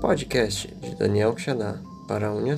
Podcast de Daniel Xaná para a Unha